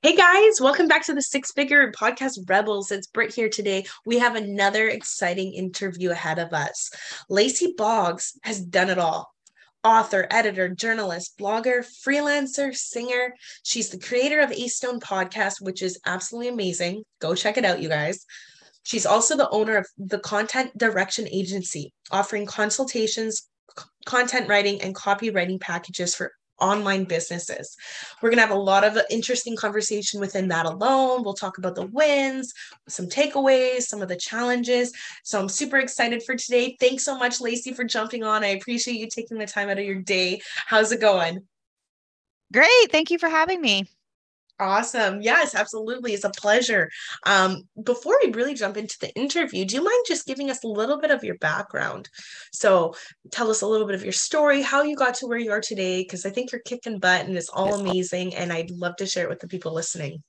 Hey guys, welcome back to the Six Figure Podcast Rebels. It's Britt here today. We have another exciting interview ahead of us. Lacy Boggs has done it all author, editor, journalist, blogger, freelancer, singer. She's the creator of Ace Stone Podcast, which is absolutely amazing. Go check it out, you guys. She's also the owner of the Content Direction Agency, offering consultations, content writing, and copywriting packages for online businesses. We're going to have a lot of interesting conversation within that alone. We'll talk about the wins, some takeaways, some of the challenges. So I'm super excited for today. Thanks so much, Lacy, for jumping on. I appreciate you taking the time out of your day. How's it going? Great. Thank you for having me. Awesome. Yes, absolutely. It's a pleasure. Um, before we really jump into the interview, do you mind just giving us a little bit of your background? So tell us a little bit of your story, how you got to where you are today, because I think you're kicking butt and it's all amazing. And I'd love to share it with the people listening.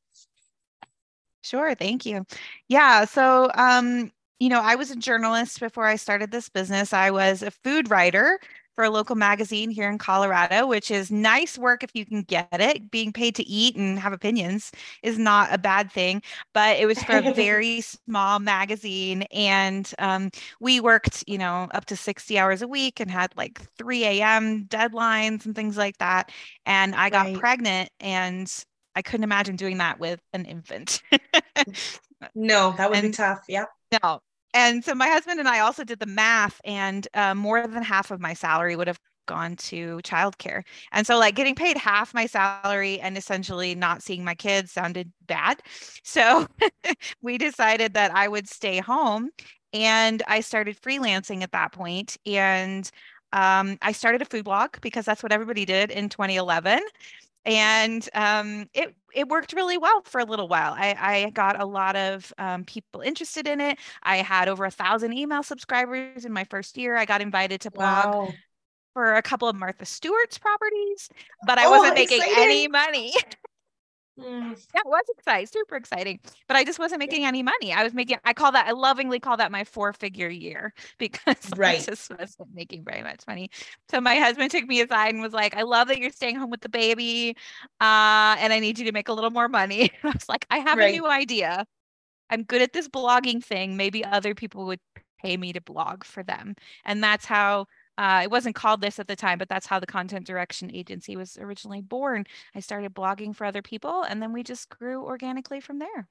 Sure. Thank you. Yeah. So, um, you know, I was a journalist before I started this business. I was a food writer for a local magazine here in Colorado, which is nice work if you can get it. Being paid to eat and have opinions is not a bad thing, but it was for a very small magazine. And um, we worked, you know, up to 60 hours a week and had like 3 a.m. deadlines and things like that. And I got right. pregnant and I couldn't imagine doing that with an infant. no, that would and, be tough. Yeah. No, and so my husband and I also did the math, and uh, more than half of my salary would have gone to childcare. And so, like, getting paid half my salary and essentially not seeing my kids sounded bad. So, we decided that I would stay home. And I started freelancing at that point, And um, I started a food blog because that's what everybody did in 2011 and um, it it worked really well for a little while. I, I got a lot of um, people interested in it. I had over a thousand email subscribers in my first year. I got invited to blog wow. for a couple of Martha Stewart's properties, but I oh, wasn't making exciting. any money. Mm. That was exciting, super exciting. But I just wasn't making any money. I was making, I call that, I lovingly call that my four figure year because right. I just wasn't making very much money. So my husband took me aside and was like, I love that you're staying home with the baby. Uh, and I need you to make a little more money. I was like, I have right. a new idea. I'm good at this blogging thing. Maybe other people would pay me to blog for them. And that's how uh, it wasn't called this at the time, but that's how the Content Direction Agency was originally born. I started blogging for other people, and then we just grew organically from there.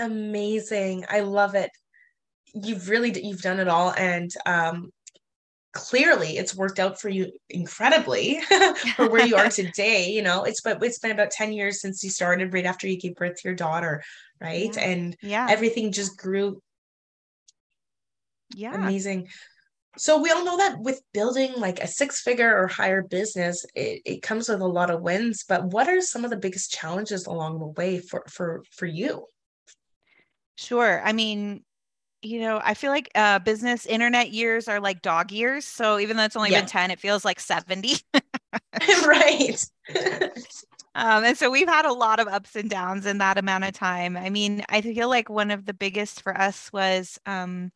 Amazing! I love it. You've really you've done it all, and um, clearly it's worked out for you incredibly for where you are today. You know, it's but it's been about ten years since you started, right after you gave birth to your daughter, right? Yeah. And yeah, everything just grew yeah amazing so we all know that with building like a six figure or higher business, it, it comes with a lot of wins. But what are some of the biggest challenges along the way for for for you? Sure. I mean, you know, I feel like uh, business internet years are like dog years. So even though it's only yeah. been 10, it feels like 70. right. um, and so we've had a lot of ups and downs in that amount of time. I mean, I feel like one of the biggest for us was um,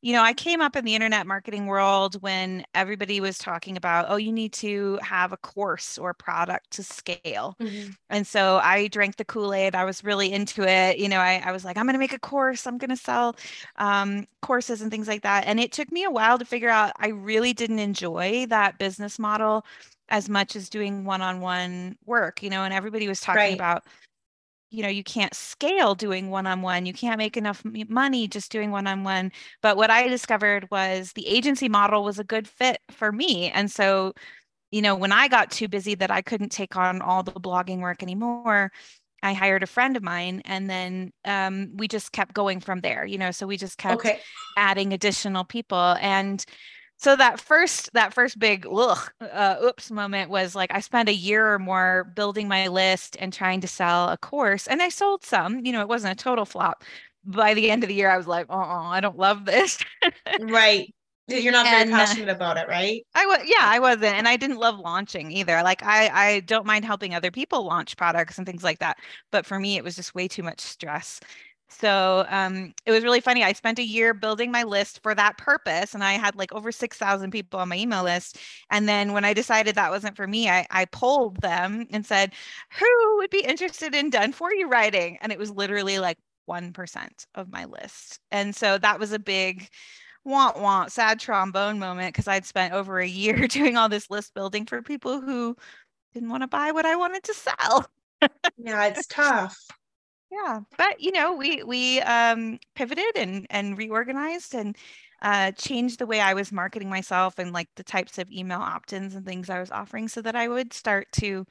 you know, I came up in the internet marketing world when everybody was talking about, oh, you need to have a course or product to scale. Mm-hmm. And so I drank the Kool Aid. I was really into it. You know, I, I was like, I'm going to make a course, I'm going to sell um, courses and things like that. And it took me a while to figure out I really didn't enjoy that business model as much as doing one on one work, you know, and everybody was talking right. about you know you can't scale doing one-on-one you can't make enough money just doing one-on-one but what i discovered was the agency model was a good fit for me and so you know when i got too busy that i couldn't take on all the blogging work anymore i hired a friend of mine and then um, we just kept going from there you know so we just kept okay. adding additional people and so that first that first big ugh, uh, oops moment was like I spent a year or more building my list and trying to sell a course, and I sold some. You know, it wasn't a total flop. By the end of the year, I was like, "Oh, I don't love this." right. You're not very and, uh, passionate about it, right? I was, yeah, I wasn't, and I didn't love launching either. Like, I I don't mind helping other people launch products and things like that, but for me, it was just way too much stress. So um, it was really funny. I spent a year building my list for that purpose, and I had like over 6,000 people on my email list. And then when I decided that wasn't for me, I, I polled them and said, Who would be interested in done for you writing? And it was literally like 1% of my list. And so that was a big want want sad trombone moment because I'd spent over a year doing all this list building for people who didn't want to buy what I wanted to sell. yeah, it's tough yeah but you know we we um pivoted and and reorganized and uh changed the way i was marketing myself and like the types of email opt-ins and things i was offering so that i would start to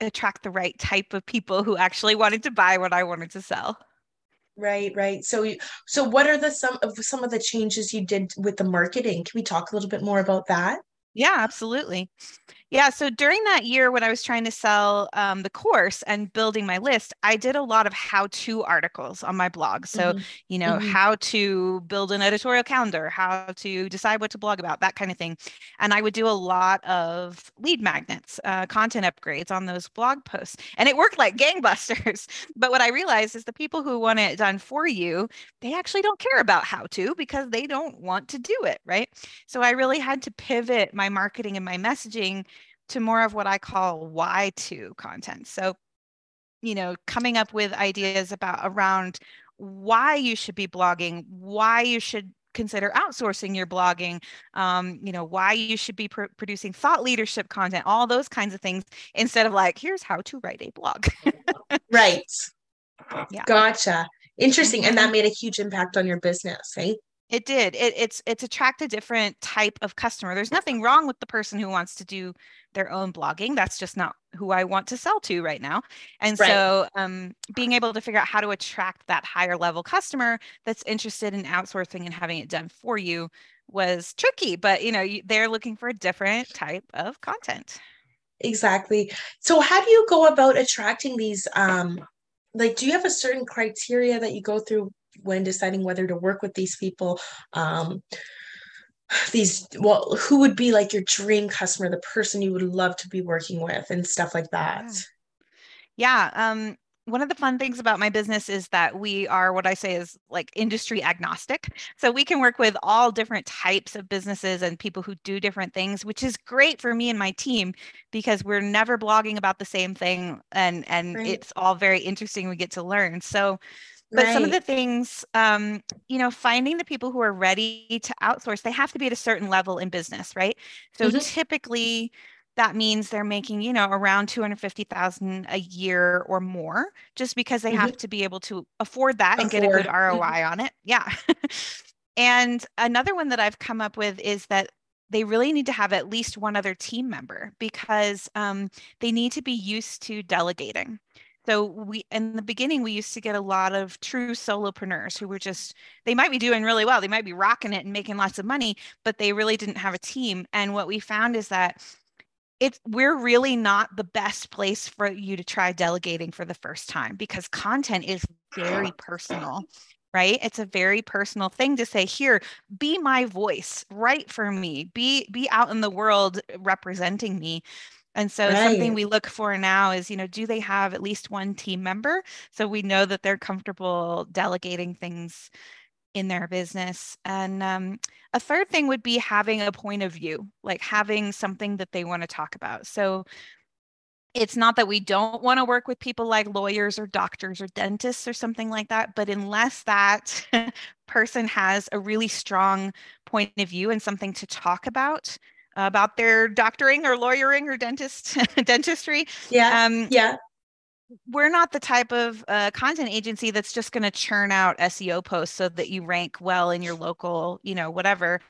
attract the right type of people who actually wanted to buy what i wanted to sell. Right right. So so what are the some of some of the changes you did with the marketing? Can we talk a little bit more about that? Yeah absolutely yeah. So during that year when I was trying to sell um, the course and building my list, I did a lot of how to articles on my blog. So, mm-hmm. you know, mm-hmm. how to build an editorial calendar, how to decide what to blog about, that kind of thing. And I would do a lot of lead magnets, uh, content upgrades on those blog posts. And it worked like gangbusters. but what I realized is the people who want it done for you, they actually don't care about how to because they don't want to do it. Right. So I really had to pivot my marketing and my messaging to more of what I call why to content. So, you know, coming up with ideas about around why you should be blogging, why you should consider outsourcing your blogging um, you know why you should be pr- producing thought leadership content all those kinds of things instead of like here's how to write a blog. Right. Yeah. Gotcha. Interesting. And that mm-hmm. made a huge impact on your business right it did. It, it's it's attract a different type of customer. There's nothing wrong with the person who wants to do their own blogging. That's just not who I want to sell to right now. And right. so, um, being able to figure out how to attract that higher level customer that's interested in outsourcing and having it done for you was tricky. But you know, you, they're looking for a different type of content. Exactly. So, how do you go about attracting these? Um, like, do you have a certain criteria that you go through when deciding whether to work with these people um, these well who would be like your dream customer the person you would love to be working with and stuff like that yeah, yeah um one of the fun things about my business is that we are what I say is like industry agnostic. So we can work with all different types of businesses and people who do different things, which is great for me and my team because we're never blogging about the same thing and and right. it's all very interesting we get to learn. So but right. some of the things um, you know finding the people who are ready to outsource they have to be at a certain level in business right so mm-hmm. typically that means they're making you know around 250000 a year or more just because they mm-hmm. have to be able to afford that afford. and get a good roi mm-hmm. on it yeah and another one that i've come up with is that they really need to have at least one other team member because um, they need to be used to delegating so we in the beginning we used to get a lot of true solopreneurs who were just they might be doing really well, they might be rocking it and making lots of money, but they really didn't have a team. And what we found is that it's we're really not the best place for you to try delegating for the first time because content is very personal right? It's a very personal thing to say here be my voice. Write for me. Be be out in the world representing me and so right. something we look for now is, you know, do they have at least one team member? So we know that they're comfortable delegating things in their business. And um, a third thing would be having a point of view, like having something that they want to talk about. So it's not that we don't want to work with people like lawyers or doctors or dentists or something like that, but unless that person has a really strong point of view and something to talk about, about their doctoring or lawyering or dentist dentistry. Yeah. Um, yeah. We're not the type of uh, content agency that's just going to churn out SEO posts so that you rank well in your local, you know, whatever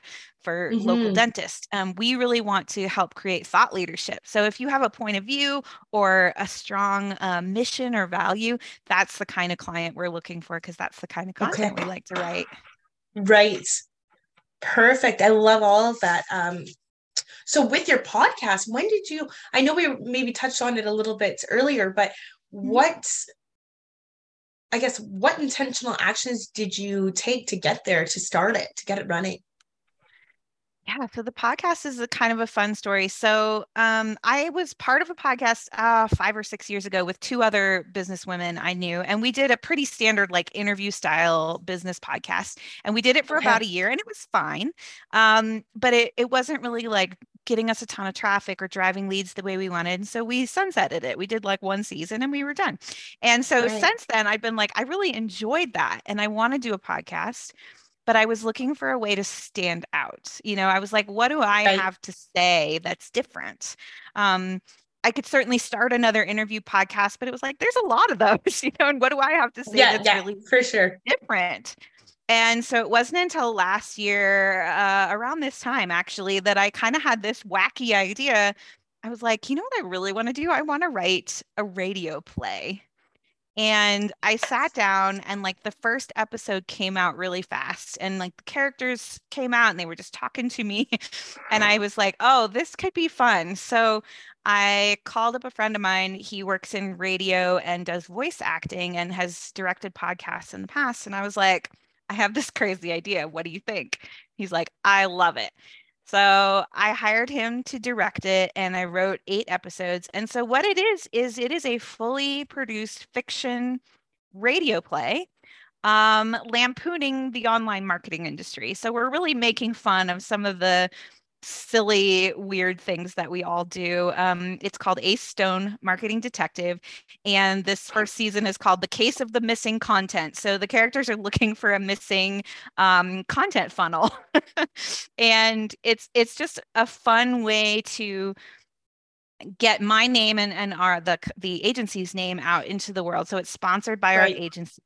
for mm-hmm. local dentist. Um, we really want to help create thought leadership. So if you have a point of view or a strong uh, mission or value, that's the kind of client we're looking for because that's the kind of content okay. we like to write. Right. Perfect. I love all of that. Um, so with your podcast, when did you? I know we maybe touched on it a little bit earlier, but mm-hmm. what? I guess what intentional actions did you take to get there, to start it, to get it running? Yeah, so the podcast is a kind of a fun story. So um, I was part of a podcast uh, five or six years ago with two other business women I knew, and we did a pretty standard like interview style business podcast, and we did it for okay. about a year, and it was fine, um, but it it wasn't really like getting us a ton of traffic or driving leads the way we wanted. And so we sunsetted it. We did like one season and we were done. And so right. since then, I've been like, I really enjoyed that, and I want to do a podcast but I was looking for a way to stand out. You know, I was like, what do I right. have to say that's different? Um, I could certainly start another interview podcast, but it was like, there's a lot of those, you know, and what do I have to say yeah, that's yeah, really for sure different? And so it wasn't until last year, uh, around this time actually, that I kind of had this wacky idea. I was like, you know what I really want to do? I want to write a radio play. And I sat down and like the first episode came out really fast and like the characters came out and they were just talking to me. and I was like, oh, this could be fun. So I called up a friend of mine. He works in radio and does voice acting and has directed podcasts in the past. And I was like, I have this crazy idea. What do you think? He's like, I love it. So I hired him to direct it and I wrote eight episodes. And so what it is, is it is a fully produced fiction radio play um, lampooning the online marketing industry. So we're really making fun of some of the silly, weird things that we all do. Um, it's called Ace Stone Marketing Detective. And this first season is called The Case of the Missing Content. So the characters are looking for a missing um, content funnel. and it's it's just a fun way to get my name and, and our the the agency's name out into the world. So it's sponsored by right. our agency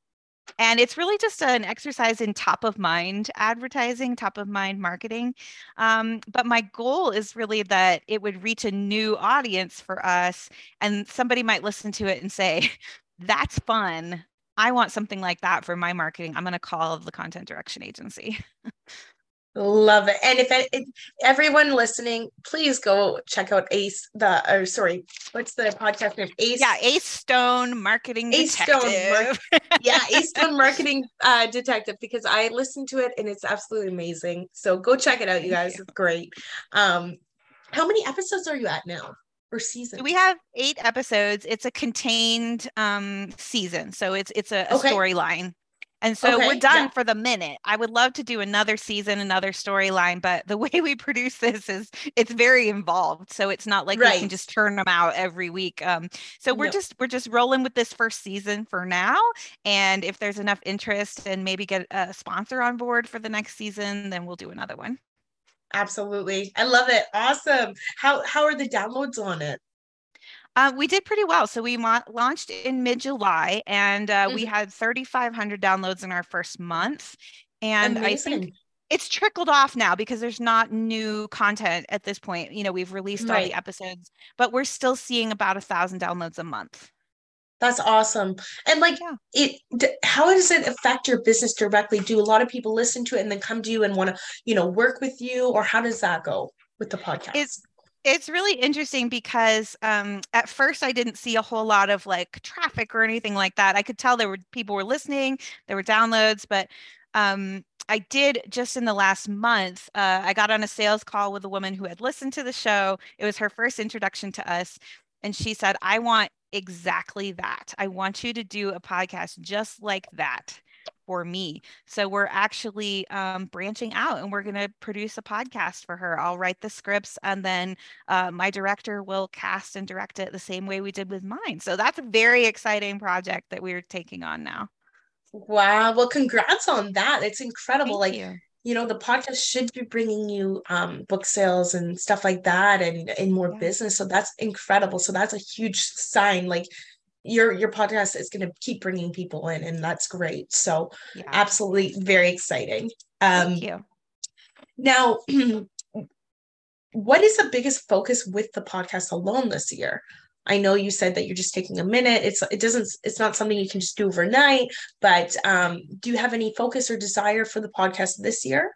and it's really just an exercise in top of mind advertising, top of mind marketing. Um, but my goal is really that it would reach a new audience for us, and somebody might listen to it and say, That's fun. I want something like that for my marketing. I'm going to call the content direction agency. Love it. And if, if, everyone listening, please go check out Ace, the, or sorry, what's the podcast name? Ace. Yeah, Ace Stone Marketing Ace Detective. Stone. Mar- yeah, Ace Stone Marketing uh, Detective, because I listened to it and it's absolutely amazing. So go check it out, you guys. You. It's great. Um, how many episodes are you at now? Or season? We have eight episodes. It's a contained um season, so it's it's a, a okay. storyline and so okay, we're done yeah. for the minute. I would love to do another season, another storyline, but the way we produce this is it's very involved. So it's not like right. we can just turn them out every week. Um, so we're no. just we're just rolling with this first season for now. And if there's enough interest and maybe get a sponsor on board for the next season, then we'll do another one. Absolutely. I love it. Awesome. How how are the downloads on it? Uh, we did pretty well. So we ma- launched in mid July and uh, mm-hmm. we had 3,500 downloads in our first month. And Amazing. I think it's trickled off now because there's not new content at this point. You know, we've released right. all the episodes, but we're still seeing about a thousand downloads a month. That's awesome. And like yeah. it how does it affect your business directly? Do a lot of people listen to it and then come to you and want to, you know, work with you or how does that go with the podcast? It's it's really interesting because um, at first I didn't see a whole lot of like traffic or anything like that. I could tell there were people were listening, there were downloads, but um, I did just in the last month. Uh, I got on a sales call with a woman who had listened to the show. It was her first introduction to us, and she said, "I want exactly that. I want you to do a podcast just like that." For me. So we're actually um, branching out and we're going to produce a podcast for her. I'll write the scripts and then uh, my director will cast and direct it the same way we did with mine. So that's a very exciting project that we're taking on now. Wow. Well, congrats on that. It's incredible. Thank like, you you know the podcast should be bringing you um, book sales and stuff like that and and more yeah. business so that's incredible so that's a huge sign like your your podcast is going to keep bringing people in and that's great. So yeah. absolutely very exciting. Um Thank you. now what is the biggest focus with the podcast alone this year? I know you said that you're just taking a minute. It's it doesn't it's not something you can just do overnight but um do you have any focus or desire for the podcast this year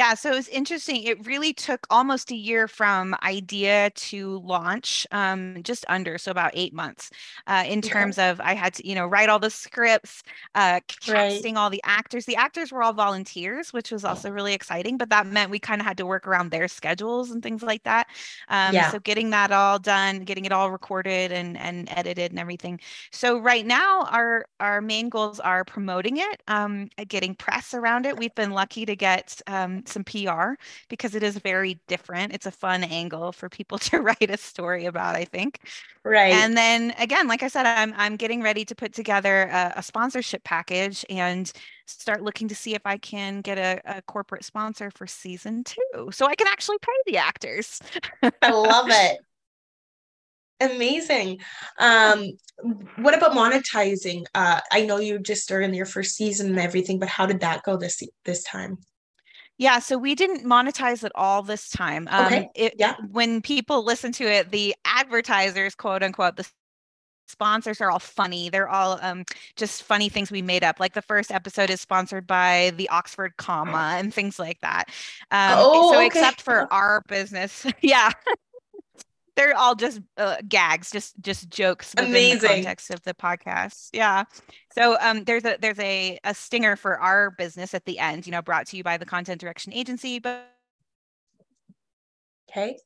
Yeah, so it was interesting. It really took almost a year from idea to launch, um, just under, so about eight months. Uh, in terms okay. of, I had to, you know, write all the scripts, uh, casting right. all the actors. The actors were all volunteers, which was also really exciting. But that meant we kind of had to work around their schedules and things like that. Um, yeah. So getting that all done, getting it all recorded and and edited and everything. So right now, our our main goals are promoting it, um, getting press around it. We've been lucky to get um, some PR because it is very different. It's a fun angle for people to write a story about, I think. Right. And then again, like I said, I'm I'm getting ready to put together a, a sponsorship package and start looking to see if I can get a, a corporate sponsor for season two, so I can actually pay the actors. I love it amazing um what about monetizing uh i know you just started in your first season and everything but how did that go this this time yeah, so we didn't monetize it all this time. Um, okay. It, yeah. When people listen to it, the advertisers, quote unquote, the sponsors are all funny. They're all um, just funny things we made up. Like the first episode is sponsored by the Oxford comma and things like that. Um, oh, so okay. except for our business, yeah they're all just uh, gags, just just jokes within Amazing. the context of the podcast. Yeah. So um, there's a there's a a stinger for our business at the end. You know, brought to you by the Content Direction Agency. But okay.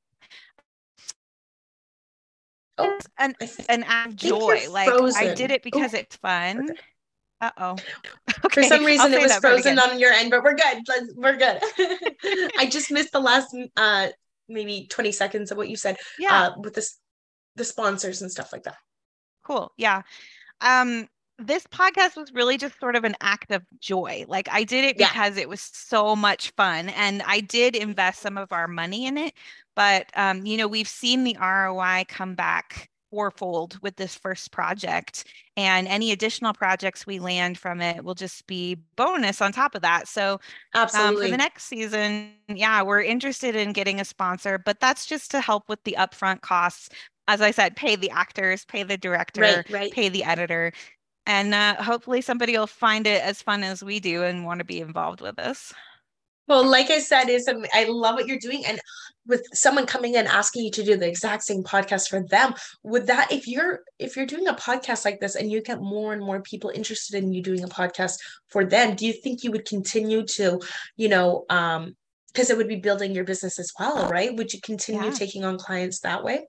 Oh, an an act of joy. Like I did it because Ooh. it's fun. Uh oh. Okay, For some reason, it was frozen on your end, but we're good. We're good. I just missed the last uh, maybe 20 seconds of what you said yeah. Uh, with this the sponsors and stuff like that cool yeah um this podcast was really just sort of an act of joy like i did it because yeah. it was so much fun and i did invest some of our money in it but um you know we've seen the roi come back fourfold with this first project and any additional projects we land from it will just be bonus on top of that. So absolutely um, for the next season yeah we're interested in getting a sponsor but that's just to help with the upfront costs. As i said pay the actors pay the director right, right. pay the editor and uh, hopefully somebody will find it as fun as we do and want to be involved with us well, like I said, is I love what you're doing, and with someone coming in asking you to do the exact same podcast for them, would that if you're if you're doing a podcast like this and you get more and more people interested in you doing a podcast for them, do you think you would continue to, you know, um, because it would be building your business as well, right? Would you continue yeah. taking on clients that way?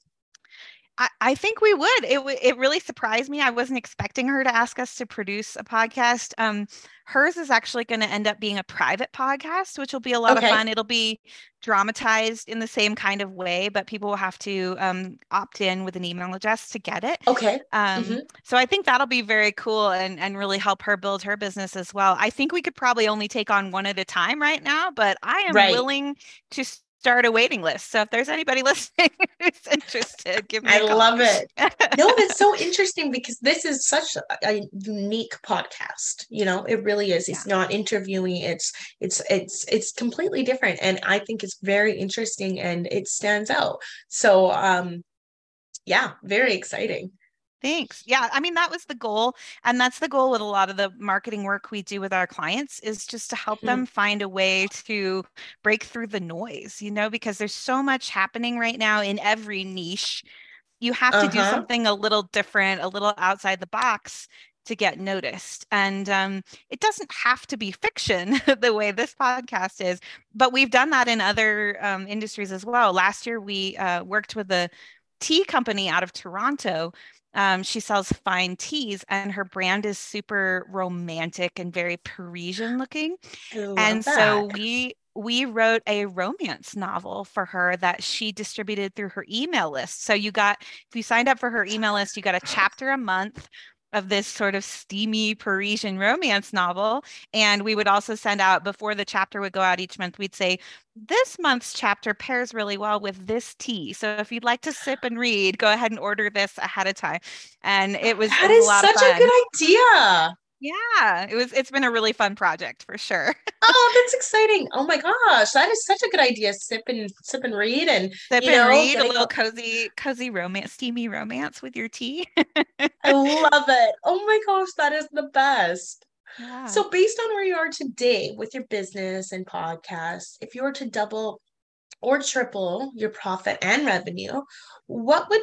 I, I think we would. It it really surprised me. I wasn't expecting her to ask us to produce a podcast. Um, hers is actually going to end up being a private podcast, which will be a lot okay. of fun. It'll be dramatized in the same kind of way, but people will have to um, opt in with an email address to get it. Okay. Um, mm-hmm. So I think that'll be very cool and and really help her build her business as well. I think we could probably only take on one at a time right now, but I am right. willing to start a waiting list. So if there's anybody listening who's interested, give me. I love it. no, it's so interesting because this is such a, a, unique podcast. You know, it really is. It's yeah. not interviewing. It's it's it's it's completely different, and I think it's very interesting and it stands out. So, um, yeah, very exciting. Thanks. Yeah, I mean that was the goal and that's the goal with a lot of the marketing work we do with our clients is just to help mm-hmm. them find a way to break through the noise, you know, because there's so much happening right now in every niche. You have to uh-huh. do something a little different, a little outside the box to get noticed. And um, it doesn't have to be fiction the way this podcast is, but we've done that in other um, industries as well. Last year, we uh, worked with a tea company out of Toronto um, she sells fine teas, and her brand is super romantic and very Parisian looking. And that. so we we wrote a romance novel for her that she distributed through her email list. So you got if you signed up for her email list, you got a chapter a month of this sort of steamy Parisian romance novel. And we would also send out before the chapter would go out each month, we'd say, this month's chapter pairs really well with this tea. So if you'd like to sip and read, go ahead and order this ahead of time. And it was, that was such a good idea. Yeah, it was. It's been a really fun project for sure. Oh, that's exciting! Oh my gosh, that is such a good idea. Sip and sip and read, and sip and know, read a little cozy, cozy romance, steamy romance with your tea. I love it. Oh my gosh, that is the best. Yeah. So, based on where you are today with your business and podcast, if you were to double or triple your profit and revenue, what would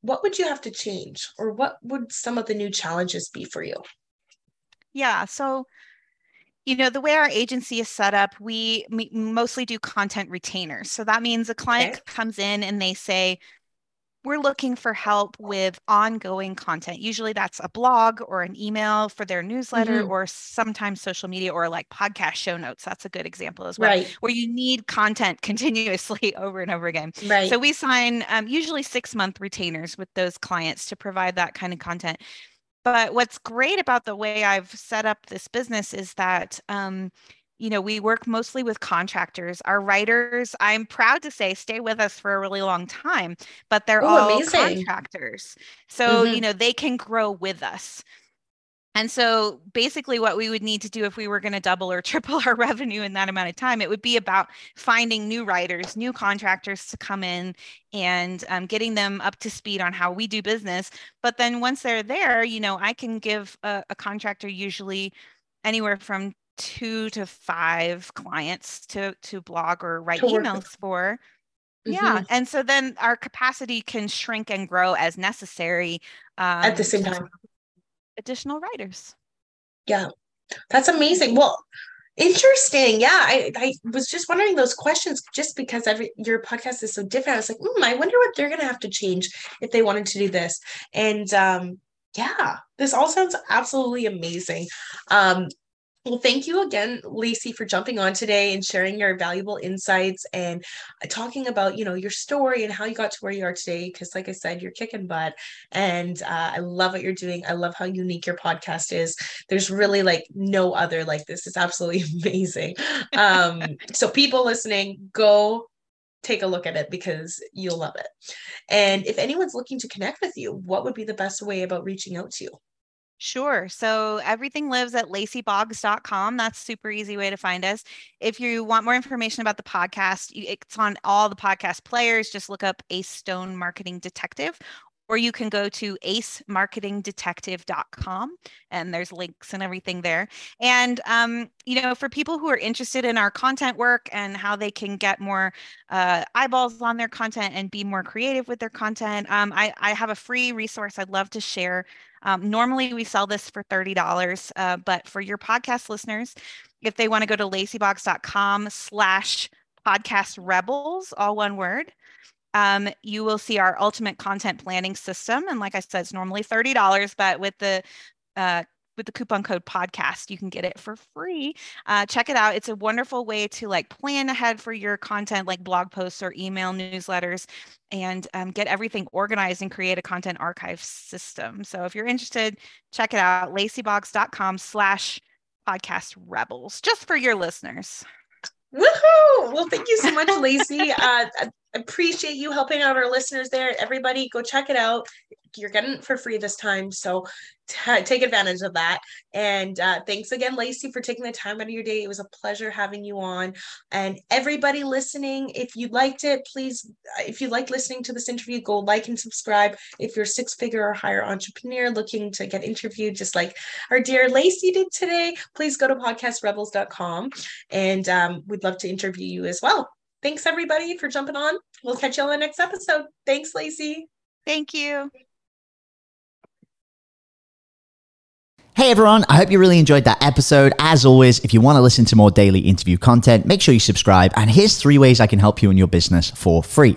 what would you have to change, or what would some of the new challenges be for you? Yeah. So, you know, the way our agency is set up, we mostly do content retainers. So that means a client okay. comes in and they say, we're looking for help with ongoing content. Usually that's a blog or an email for their newsletter mm-hmm. or sometimes social media or like podcast show notes. That's a good example as well, right. where you need content continuously over and over again. Right. So we sign um, usually six month retainers with those clients to provide that kind of content. But what's great about the way I've set up this business is that um, you know, we work mostly with contractors. Our writers, I'm proud to say, stay with us for a really long time, but they're Ooh, all amazing. contractors. So, mm-hmm. you know, they can grow with us. And so basically what we would need to do if we were going to double or triple our revenue in that amount of time, it would be about finding new writers, new contractors to come in and um, getting them up to speed on how we do business. But then once they're there, you know, I can give a, a contractor usually anywhere from two to five clients to to blog or write emails for mm-hmm. yeah and so then our capacity can shrink and grow as necessary um, at the same time additional writers. Yeah that's amazing. Well interesting. Yeah I, I was just wondering those questions just because every your podcast is so different. I was like mm, i wonder what they're gonna have to change if they wanted to do this. And um yeah this all sounds absolutely amazing. Um well, thank you again, Lacy, for jumping on today and sharing your valuable insights and uh, talking about, you know, your story and how you got to where you are today. Because, like I said, you're kicking butt, and uh, I love what you're doing. I love how unique your podcast is. There's really like no other like this. It's absolutely amazing. Um, so, people listening, go take a look at it because you'll love it. And if anyone's looking to connect with you, what would be the best way about reaching out to you? Sure. So everything lives at lacyboggs.com. That's super easy way to find us. If you want more information about the podcast, it's on all the podcast players. Just look up Ace Stone Marketing Detective or you can go to acemarketingdetective.com and there's links and everything there. And, um, you know, for people who are interested in our content work and how they can get more uh, eyeballs on their content and be more creative with their content, um, I, I have a free resource I'd love to share um, normally, we sell this for $30, uh, but for your podcast listeners, if they want to go to lacyboggs.com slash podcast rebels, all one word, um, you will see our ultimate content planning system. And like I said, it's normally $30, but with the uh, with the coupon code podcast you can get it for free uh, check it out it's a wonderful way to like plan ahead for your content like blog posts or email newsletters and um, get everything organized and create a content archive system so if you're interested check it out lacyboggs.com slash podcast rebels just for your listeners Woohoo! Well, thank you so much, Lacy. Uh, appreciate you helping out our listeners there. Everybody, go check it out you're getting it for free this time. So t- take advantage of that. And uh, thanks again, Lacy, for taking the time out of your day. It was a pleasure having you on. And everybody listening, if you liked it, please, uh, if you like listening to this interview, go like and subscribe. If you're six figure or higher entrepreneur looking to get interviewed, just like our dear Lacy did today, please go to podcastrebels.com and um, we'd love to interview you as well. Thanks, everybody, for jumping on. We'll catch you on the next episode. Thanks, Lacy. Thank you. Hey everyone, I hope you really enjoyed that episode. As always, if you want to listen to more daily interview content, make sure you subscribe. And here's three ways I can help you in your business for free.